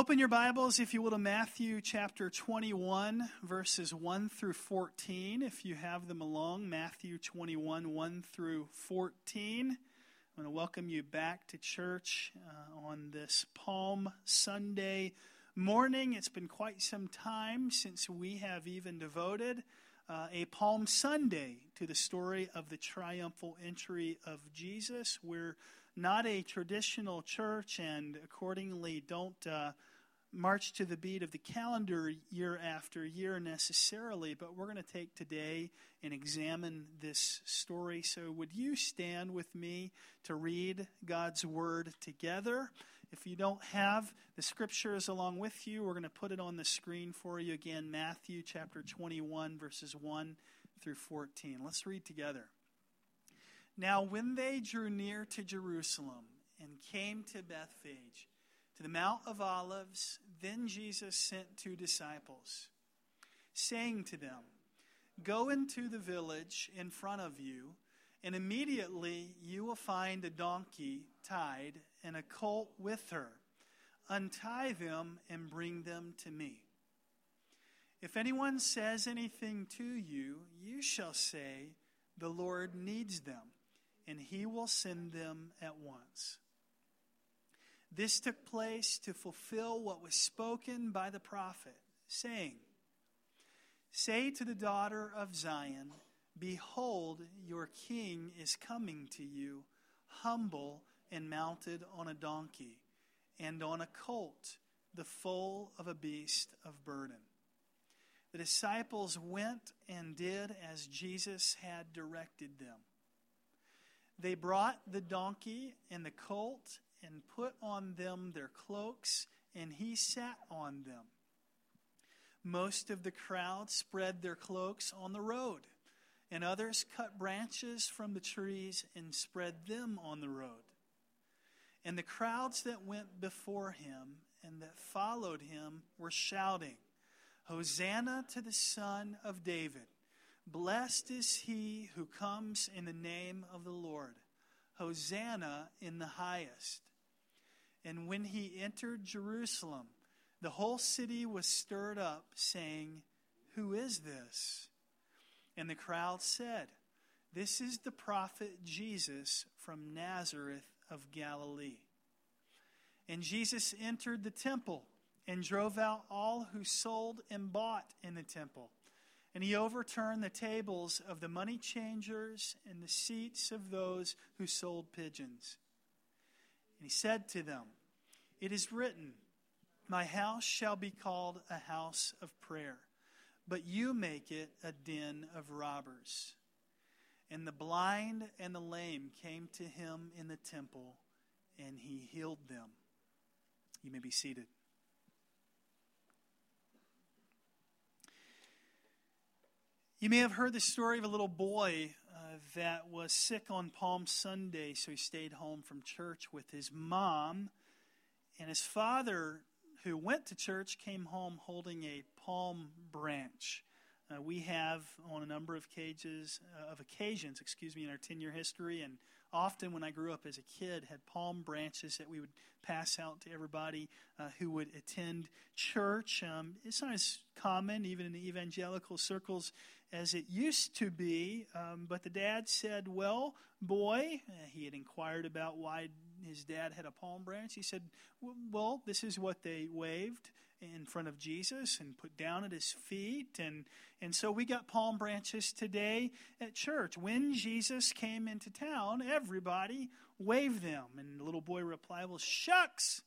Open your Bibles, if you will, to Matthew chapter 21, verses 1 through 14. If you have them along, Matthew 21, 1 through 14. I want to welcome you back to church uh, on this Palm Sunday morning. It's been quite some time since we have even devoted uh, a Palm Sunday to the story of the triumphal entry of Jesus. We're not a traditional church and accordingly don't uh, march to the beat of the calendar year after year necessarily, but we're going to take today and examine this story. So, would you stand with me to read God's Word together? If you don't have the scriptures along with you, we're going to put it on the screen for you again Matthew chapter 21, verses 1 through 14. Let's read together. Now, when they drew near to Jerusalem and came to Bethphage, to the Mount of Olives, then Jesus sent two disciples, saying to them, Go into the village in front of you, and immediately you will find a donkey tied and a colt with her. Untie them and bring them to me. If anyone says anything to you, you shall say, The Lord needs them and he will send them at once. This took place to fulfill what was spoken by the prophet, saying, Say to the daughter of Zion, Behold, your king is coming to you, humble and mounted on a donkey, and on a colt, the foal of a beast of burden. The disciples went and did as Jesus had directed them. They brought the donkey and the colt and put on them their cloaks, and he sat on them. Most of the crowd spread their cloaks on the road, and others cut branches from the trees and spread them on the road. And the crowds that went before him and that followed him were shouting, Hosanna to the Son of David! Blessed is he who comes in the name of the Lord. Hosanna in the highest. And when he entered Jerusalem, the whole city was stirred up, saying, Who is this? And the crowd said, This is the prophet Jesus from Nazareth of Galilee. And Jesus entered the temple and drove out all who sold and bought in the temple and he overturned the tables of the money changers and the seats of those who sold pigeons. And he said to them, It is written, My house shall be called a house of prayer, but you make it a den of robbers. And the blind and the lame came to him in the temple, and he healed them. You may be seated. You may have heard the story of a little boy that was sick on Palm Sunday, so he stayed home from church with his mom. And his father, who went to church, came home holding a palm branch. Uh, we have, on a number of cages, uh, of occasions, excuse me, in our 10-year history, and often when I grew up as a kid, had palm branches that we would pass out to everybody uh, who would attend church. Um, it's not as common, even in the evangelical circles, as it used to be. Um, but the dad said, Well, boy, uh, he had inquired about why his dad had a palm branch. He said, Well, this is what they waved in front of Jesus and put down at his feet. And, and so we got palm branches today at church. When Jesus came into town, everybody waved them. And the little boy replied, Well, shucks.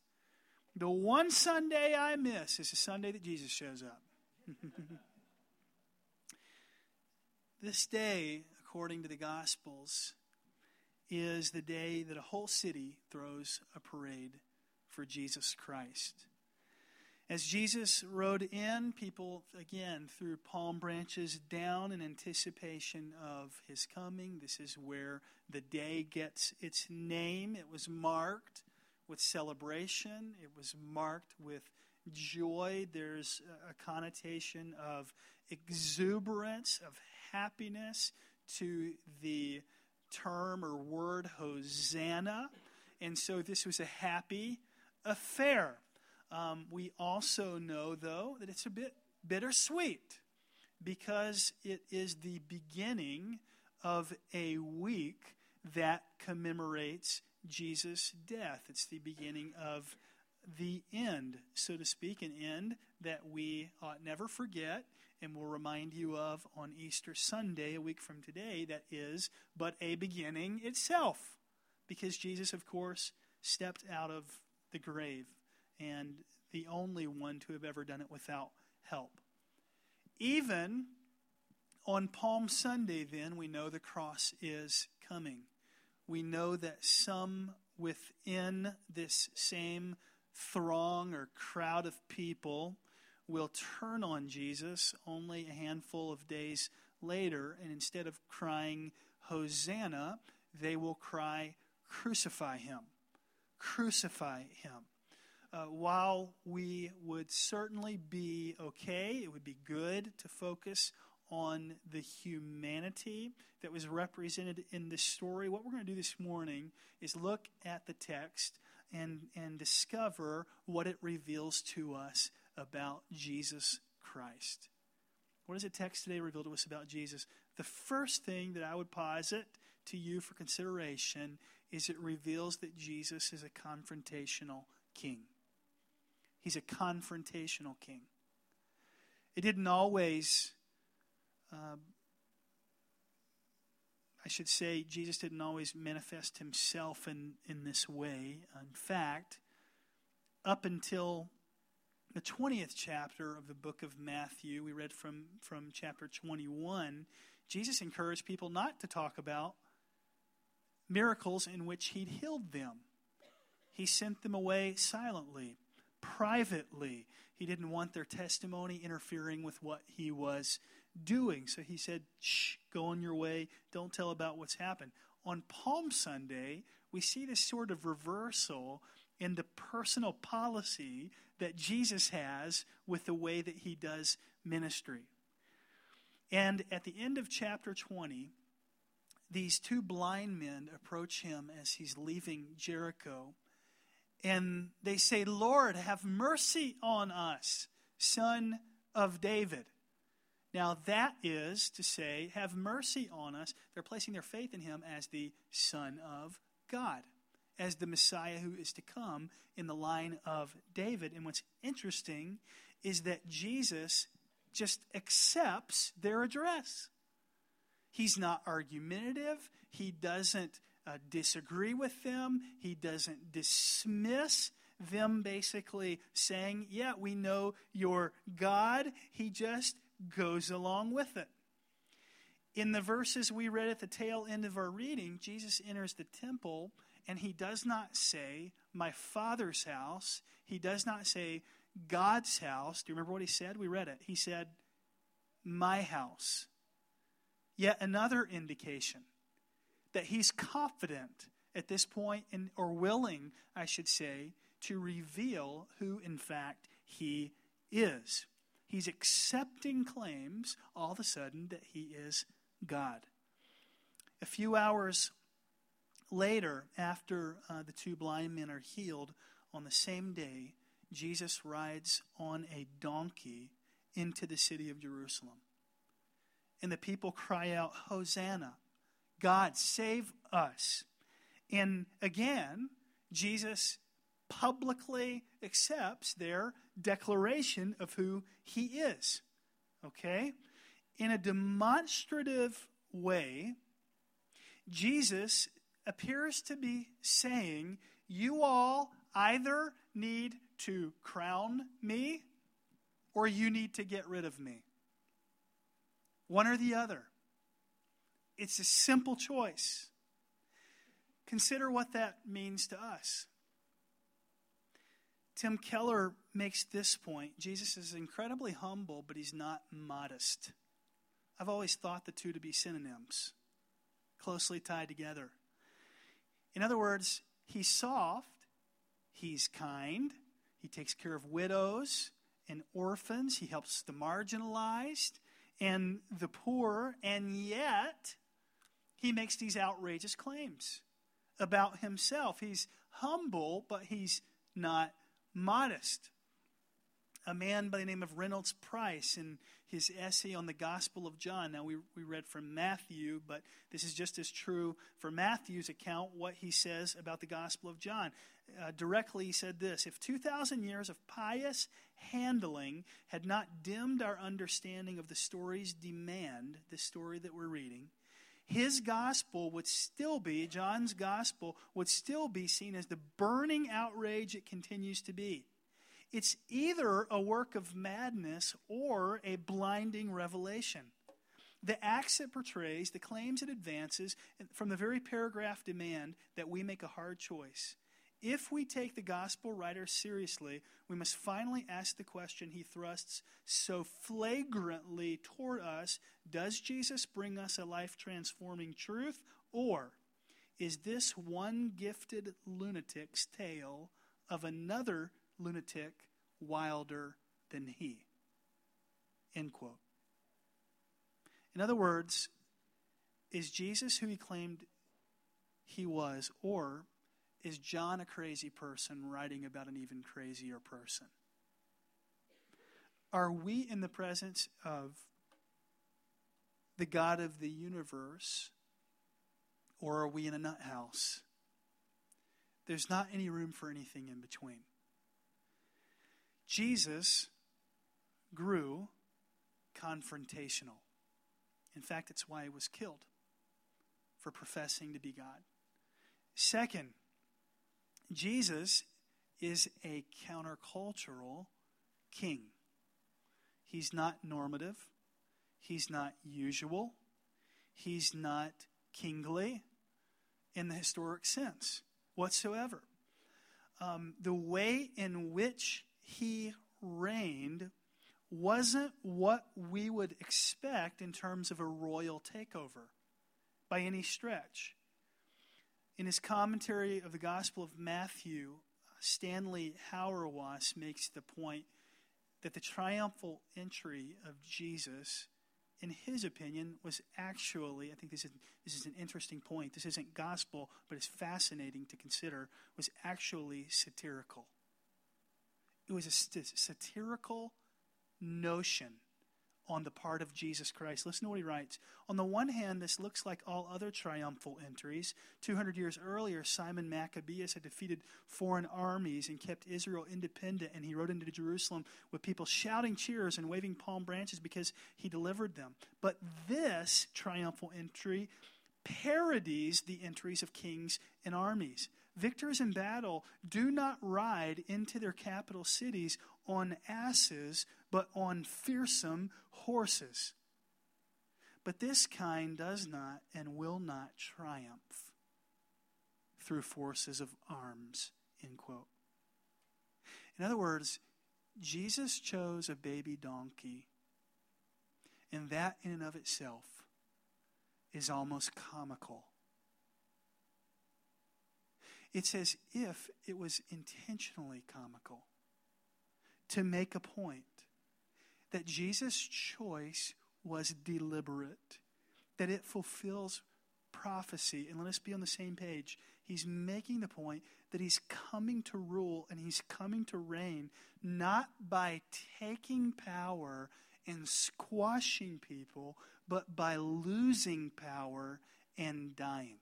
The one Sunday I miss is the Sunday that Jesus shows up. This day, according to the Gospels, is the day that a whole city throws a parade for Jesus Christ. As Jesus rode in, people again threw palm branches down in anticipation of his coming. This is where the day gets its name. It was marked with celebration, it was marked with joy. There's a connotation of exuberance, of happiness to the term or word Hosanna. And so this was a happy affair. Um, we also know, though, that it's a bit bittersweet because it is the beginning of a week that commemorates Jesus' death. It's the beginning of the end, so to speak, an end that we ought never forget and will remind you of on Easter Sunday, a week from today, that is but a beginning itself. Because Jesus, of course, stepped out of the grave and the only one to have ever done it without help. Even on Palm Sunday, then, we know the cross is coming. We know that some within this same throng or crowd of people will turn on Jesus only a handful of days later, and instead of crying, Hosanna, they will cry, Crucify him. Crucify him. Uh, while we would certainly be okay, it would be good to focus on the humanity that was represented in this story. What we're going to do this morning is look at the text and, and discover what it reveals to us about Jesus Christ. What does the text today reveal to us about Jesus? The first thing that I would posit to you for consideration is it reveals that Jesus is a confrontational king. He's a confrontational king. It didn't always, uh, I should say, Jesus didn't always manifest himself in, in this way. In fact, up until the 20th chapter of the book of Matthew, we read from, from chapter 21, Jesus encouraged people not to talk about miracles in which he'd healed them. He sent them away silently, privately. He didn't want their testimony interfering with what he was doing. So he said, Shh, go on your way. Don't tell about what's happened. On Palm Sunday, we see this sort of reversal in the personal policy that Jesus has with the way that he does ministry. And at the end of chapter 20, these two blind men approach him as he's leaving Jericho. And they say, Lord, have mercy on us, son of David. Now, that is to say, have mercy on us. They're placing their faith in him as the Son of God as the Messiah who is to come in the line of David. And what's interesting is that Jesus just accepts their address. He's not argumentative, he doesn't uh, disagree with them, he doesn't dismiss them basically saying, Yeah, we know you're God. He just goes along with it. In the verses we read at the tail end of our reading, Jesus enters the temple and he does not say, my father's house. He does not say, God's house. Do you remember what he said? We read it. He said, my house. Yet another indication that he's confident at this point, in, or willing, I should say, to reveal who, in fact, he is. He's accepting claims all of a sudden that he is God. A few hours Later, after uh, the two blind men are healed, on the same day, Jesus rides on a donkey into the city of Jerusalem. And the people cry out, Hosanna! God, save us. And again, Jesus publicly accepts their declaration of who he is. Okay? In a demonstrative way, Jesus appears to be saying, You all either need to crown me or you need to get rid of me. One or the other. It's a simple choice. Consider what that means to us. Tim Keller makes this point Jesus is incredibly humble, but he's not modest. I've always thought the two to be synonyms, closely tied together. In other words, he's soft, he's kind, he takes care of widows and orphans, he helps the marginalized and the poor, and yet he makes these outrageous claims about himself. He's humble, but he's not modest. a man by the name of Reynolds Price in his essay on the Gospel of John. Now, we, we read from Matthew, but this is just as true for Matthew's account, what he says about the Gospel of John. Uh, directly, he said this If 2,000 years of pious handling had not dimmed our understanding of the story's demand, the story that we're reading, his gospel would still be, John's gospel would still be seen as the burning outrage it continues to be. It's either a work of madness or a blinding revelation. The acts it portrays, the claims it advances, from the very paragraph demand that we make a hard choice. If we take the gospel writer seriously, we must finally ask the question he thrusts so flagrantly toward us Does Jesus bring us a life transforming truth, or is this one gifted lunatic's tale of another lunatic wilder than he. End quote. In other words, is Jesus who he claimed he was, or is John a crazy person writing about an even crazier person? Are we in the presence of the God of the universe, or are we in a nut house? There's not any room for anything in between. Jesus grew confrontational. In fact, it's why he was killed for professing to be God. Second, Jesus is a countercultural king. He's not normative, he's not usual, he's not kingly in the historic sense whatsoever. Um, the way in which he reigned wasn't what we would expect in terms of a royal takeover by any stretch. In his commentary of the Gospel of Matthew, uh, Stanley Hauerwas makes the point that the triumphal entry of Jesus, in his opinion, was actually, I think this is, this is an interesting point. This isn't gospel, but it's fascinating to consider, was actually satirical. It was a satirical notion on the part of Jesus Christ. Listen to what he writes. On the one hand, this looks like all other triumphal entries. 200 years earlier, Simon Maccabeus had defeated foreign armies and kept Israel independent, and he rode into Jerusalem with people shouting cheers and waving palm branches because he delivered them. But this triumphal entry parodies the entries of kings and armies. Victors in battle do not ride into their capital cities on asses, but on fearsome horses. But this kind does not and will not triumph through forces of arms. End quote. In other words, Jesus chose a baby donkey, and that in and of itself is almost comical. It's as if it was intentionally comical to make a point that Jesus' choice was deliberate, that it fulfills prophecy. And let us be on the same page. He's making the point that he's coming to rule and he's coming to reign not by taking power and squashing people, but by losing power and dying.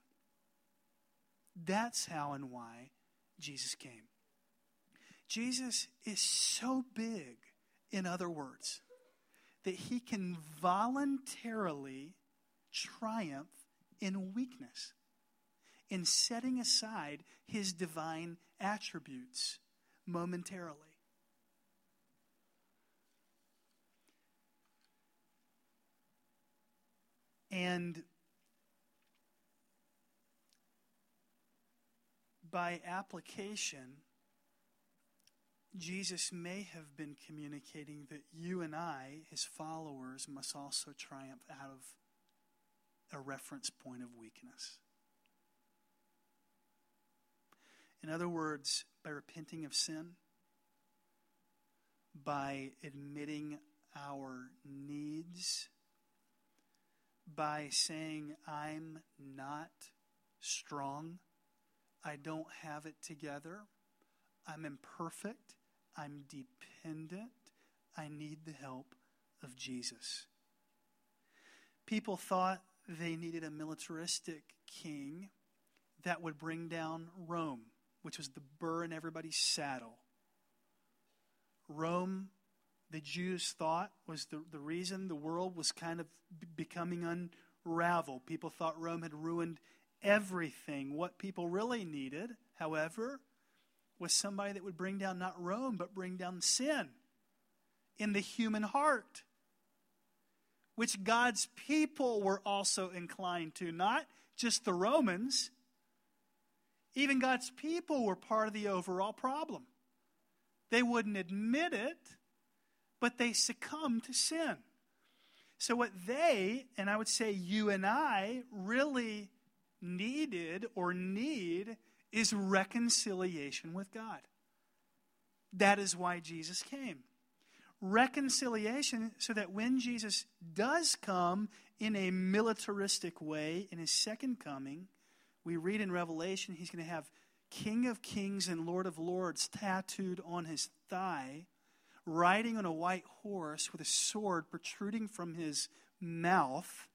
That's how and why Jesus came. Jesus is so big, in other words, that he can voluntarily triumph in weakness, in setting aside his divine attributes momentarily. And by application, Jesus may have been communicating that you and I, his followers, must also triumph out of a reference point of weakness. In other words, by repenting of sin, by admitting our needs, by saying, I'm not strong I don't have it together. I'm imperfect. I'm dependent. I need the help of Jesus. People thought they needed a militaristic king that would bring down Rome, which was the burr in everybody's saddle. Rome, the Jews thought, was the, the reason the world was kind of becoming unraveled. People thought Rome had ruined everything. What people really needed, however, was somebody that would bring down not Rome, but bring down sin in the human heart, which God's people were also inclined to, not just the Romans. Even God's people were part of the overall problem. They wouldn't admit it, but they succumbed to sin. So, what they, and I would say you and I, really needed or need is reconciliation with God. That is why Jesus came. Reconciliation so that when Jesus does come in a militaristic way in his second coming, we read in Revelation he's going to have King of Kings and Lord of Lords tattooed on his thigh, riding on a white horse with a sword protruding from his mouth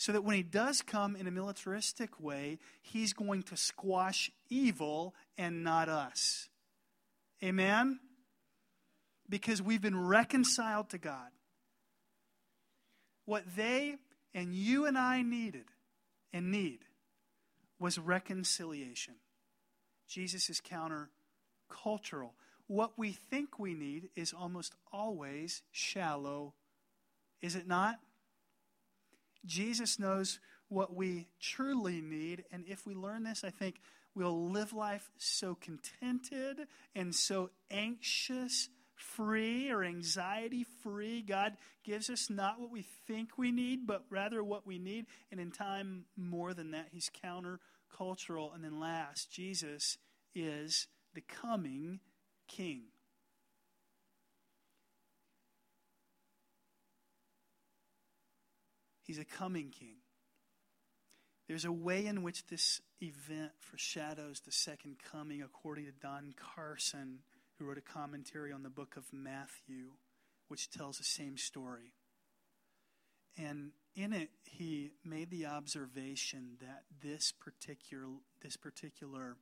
so that when he does come in a militaristic way, he's going to squash evil and not us. Amen? Because we've been reconciled to God. What they and you and I needed and need was reconciliation. Jesus is countercultural. What we think we need is almost always shallow, is it not? Jesus knows what we truly need. And if we learn this, I think we'll live life so contented and so anxious free or anxiety free. God gives us not what we think we need, but rather what we need. And in time, more than that, He's countercultural. And then last, Jesus is the coming King. He's a coming king. There's a way in which this event foreshadows the second coming, according to Don Carson, who wrote a commentary on the book of Matthew, which tells the same story. And in it, he made the observation that this particular, this particular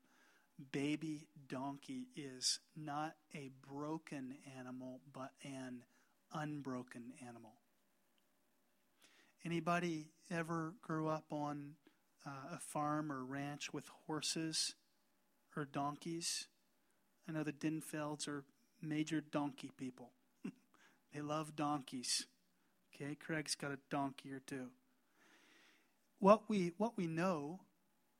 baby donkey is not a broken animal, but an unbroken animal. Anybody ever grew up on uh, a farm or ranch with horses or donkeys? I know the Dinfelds are major donkey people. they love donkeys. Okay, Craig's got a donkey or two. What we what we know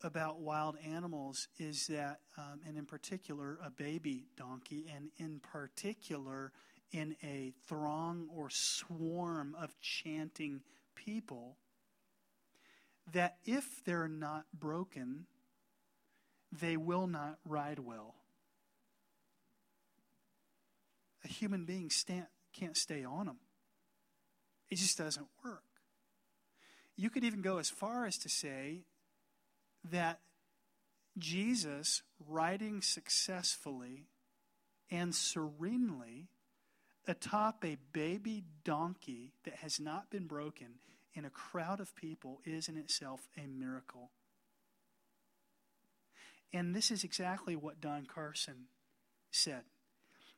about wild animals is that, um, and in particular, a baby donkey, and in particular, in a throng or swarm of chanting people that if they're not broken, they will not ride well. A human being stand, can't stay on them, it just doesn't work. You could even go as far as to say that Jesus, riding successfully and serenely atop a baby donkey that has not been broken in a crowd of people is in itself a miracle. And this is exactly what Don Carson said.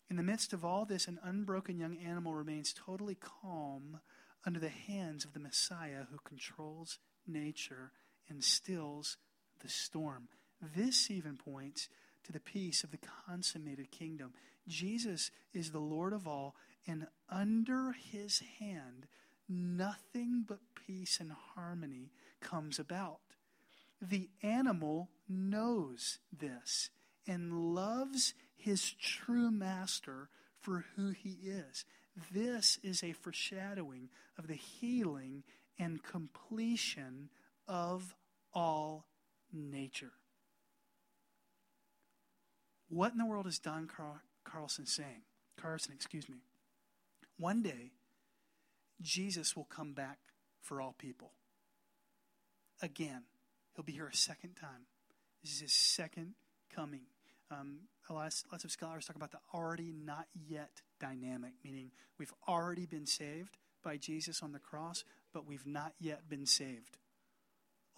In the midst of all this, an unbroken young animal remains totally calm under the hands of the Messiah who controls nature and stills the storm. This even points to the peace of the consummated kingdom. Jesus is the Lord of all, and under his hand, nothing but peace and harmony comes about. The animal knows this and loves his true master for who he is. This is a foreshadowing of the healing and completion of all nature. What in the world is Don Car- Carlson saying? Carson, excuse me. One day, Jesus will come back for all people. Again, he'll be here a second time. This is his second coming. Um, lots, lots of scholars talk about the already not yet dynamic, meaning we've already been saved by Jesus on the cross, but we've not yet been saved.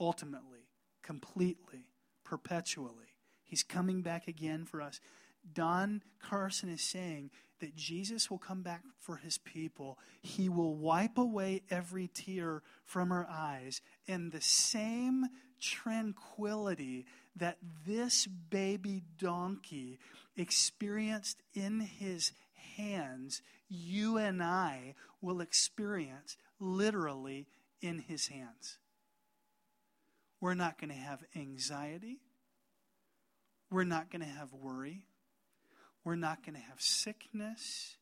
Ultimately, completely, perpetually. He's coming back again for us. Don Carson is saying that Jesus will come back for his people. He will wipe away every tear from our eyes. And the same tranquility that this baby donkey experienced in his hands, you and I will experience literally in his hands. We're not going to have anxiety. We're not going to have worry. We're not going to have sickness.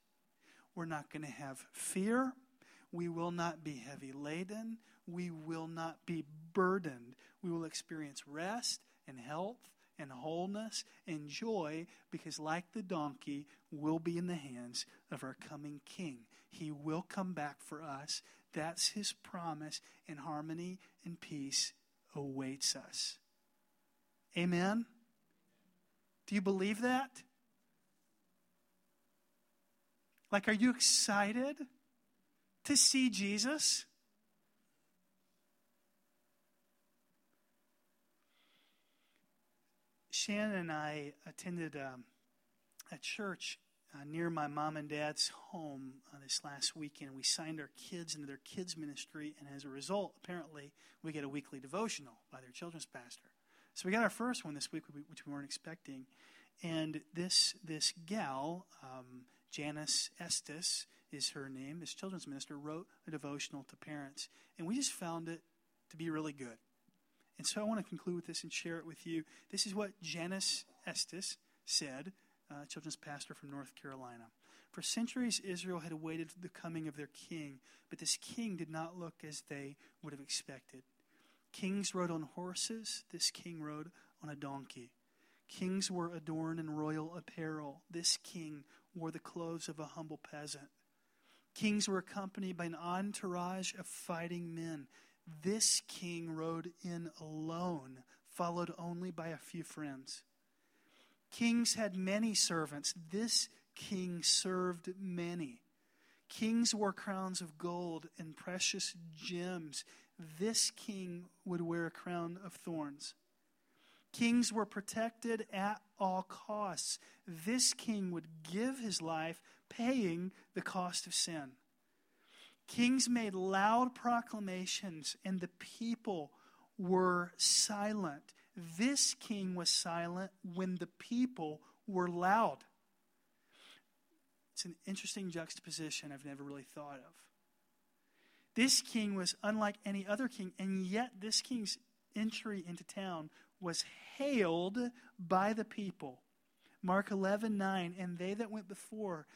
We're not going to have fear. We will not be heavy laden. We will not be burdened. We will experience rest and health and wholeness and joy because, like the donkey, we'll be in the hands of our coming King. He will come back for us. That's his promise, and harmony and peace awaits us. Amen? Do you believe that? Like, are you excited to see Jesus? Shannon and I attended um, a church uh, near my mom and dad's home uh, this last weekend. We signed our kids into their kids' ministry, and as a result, apparently, we get a weekly devotional by their children's pastor. So we got our first one this week, which we weren't expecting. And this this gal, um, Janice Estes is her name. This children's minister wrote a devotional to parents, and we just found it to be really good. And so I want to conclude with this and share it with you. This is what Janice Estes said, uh, children's pastor from North Carolina. For centuries, Israel had awaited the coming of their king, but this king did not look as they would have expected. Kings rode on horses, this king rode on a donkey. Kings were adorned in royal apparel. This king wore the clothes of a humble peasant. Kings were accompanied by an entourage of fighting men. This king rode in alone, followed only by a few friends. Kings had many servants. This king served many. Kings wore crowns of gold and precious gems. This king would wear a crown of thorns. Kings were protected at all costs. This king would give his life, paying the cost of sin. Kings made loud proclamations, and the people were silent. This king was silent when the people were loud. It's an interesting juxtaposition I've never really thought of. This king was unlike any other king, and yet this king's entry into town was hailed by the people. Mark 11, 9, and they that went before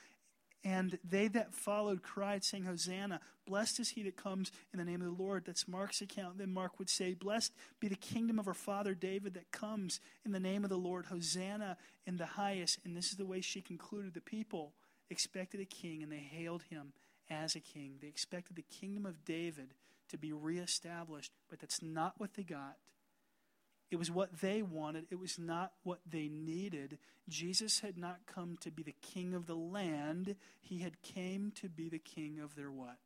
and they that followed cried, saying, Hosanna, blessed is he that comes in the name of the Lord. That's Mark's account. Then Mark would say, Blessed be the kingdom of our father David that comes in the name of the Lord. Hosanna in the highest. And this is the way she concluded. The people expected a king, and they hailed him as a king. They expected the kingdom of David to be reestablished, but that's not what they got. It was what they wanted, it was not what they needed. Jesus had not come to be the king of the land, he had came to be the king of their what?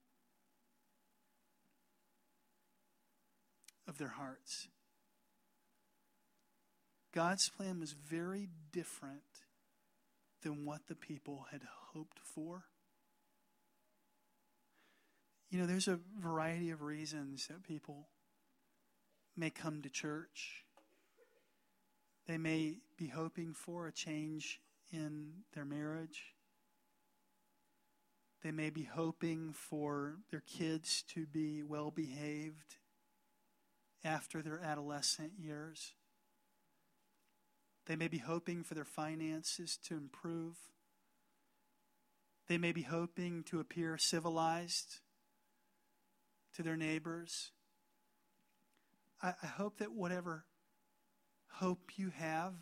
Of their hearts. God's plan was very different than what the people had hoped for. You know, there's a variety of reasons that people may come to church. They may be hoping for a change in their marriage. They may be hoping for their kids to be well behaved after their adolescent years. They may be hoping for their finances to improve. They may be hoping to appear civilized to their neighbors. I, I hope that whatever hope you have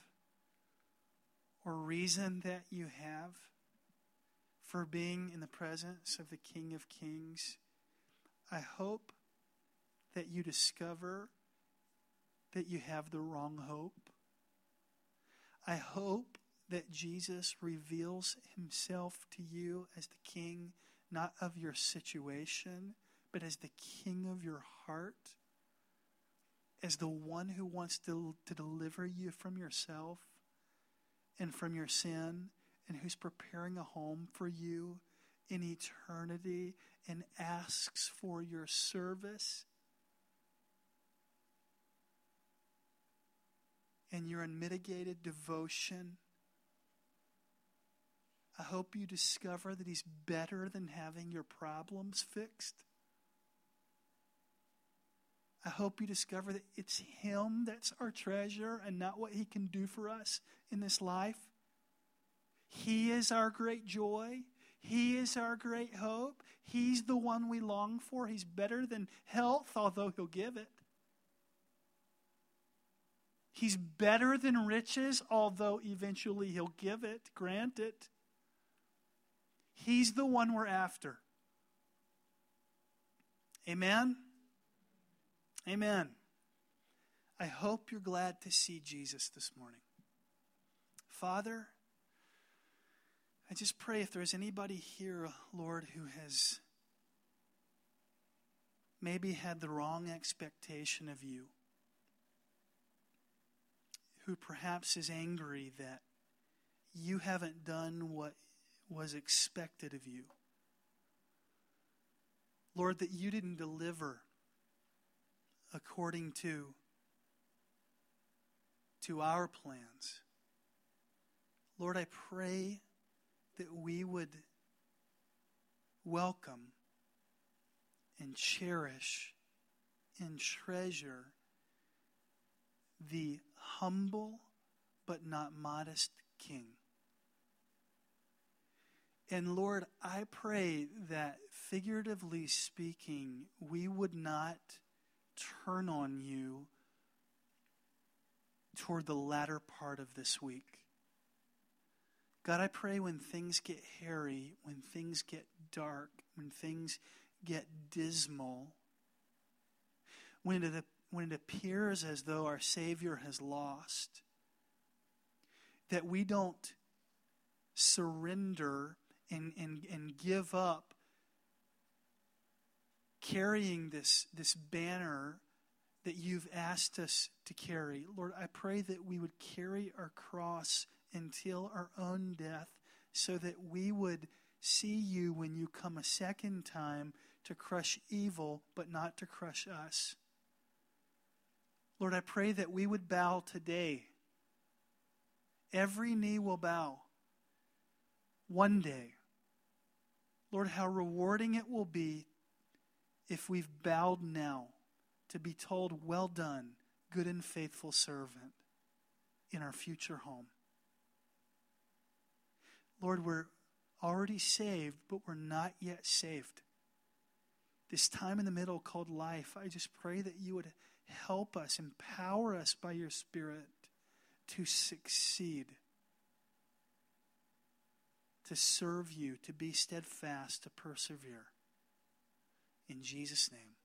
or reason that you have for being in the presence of the King of Kings, I hope that you discover that you have the wrong hope. I hope that Jesus reveals himself to you as the king, not of your situation, but as the king of your heart, as the one who wants to, to deliver you from yourself and from your sin, and who's preparing a home for you in eternity and asks for your service and your unmitigated devotion. I hope you discover that He's better than having your problems fixed. I hope you discover that it's Him that's our treasure and not what He can do for us in this life. He is our great joy. He is our great hope. He's the one we long for. He's better than health, although He'll give it. He's better than riches, although eventually He'll give it, grant it. He's the one we're after. Amen? Amen. I hope you're glad to see Jesus this morning. Father, I just pray if there's anybody here, Lord, who has maybe had the wrong expectation of you, who perhaps is angry that you haven't done what was expected of you. Lord, that you didn't deliver according to, to our plans. Lord, I pray that we would welcome and cherish and treasure the humble but not modest King. And Lord, I pray that figuratively speaking, we would not turn on you toward the latter part of this week. God, I pray when things get hairy, when things get dark, when things get dismal, when it, when it appears as though our Savior has lost, that we don't surrender and, and, and give up carrying this, this banner that you've asked us to carry. Lord, I pray that we would carry our cross until our own death so that we would see you when you come a second time to crush evil, but not to crush us. Lord, I pray that we would bow today. Every knee will bow one day. Lord, how rewarding it will be if we've bowed now to be told, Well done, good and faithful servant, in our future home. Lord, we're already saved, but we're not yet saved. This time in the middle called life, I just pray that you would help us, empower us by your Spirit to succeed, to serve you, to be steadfast, to persevere. In Jesus' name.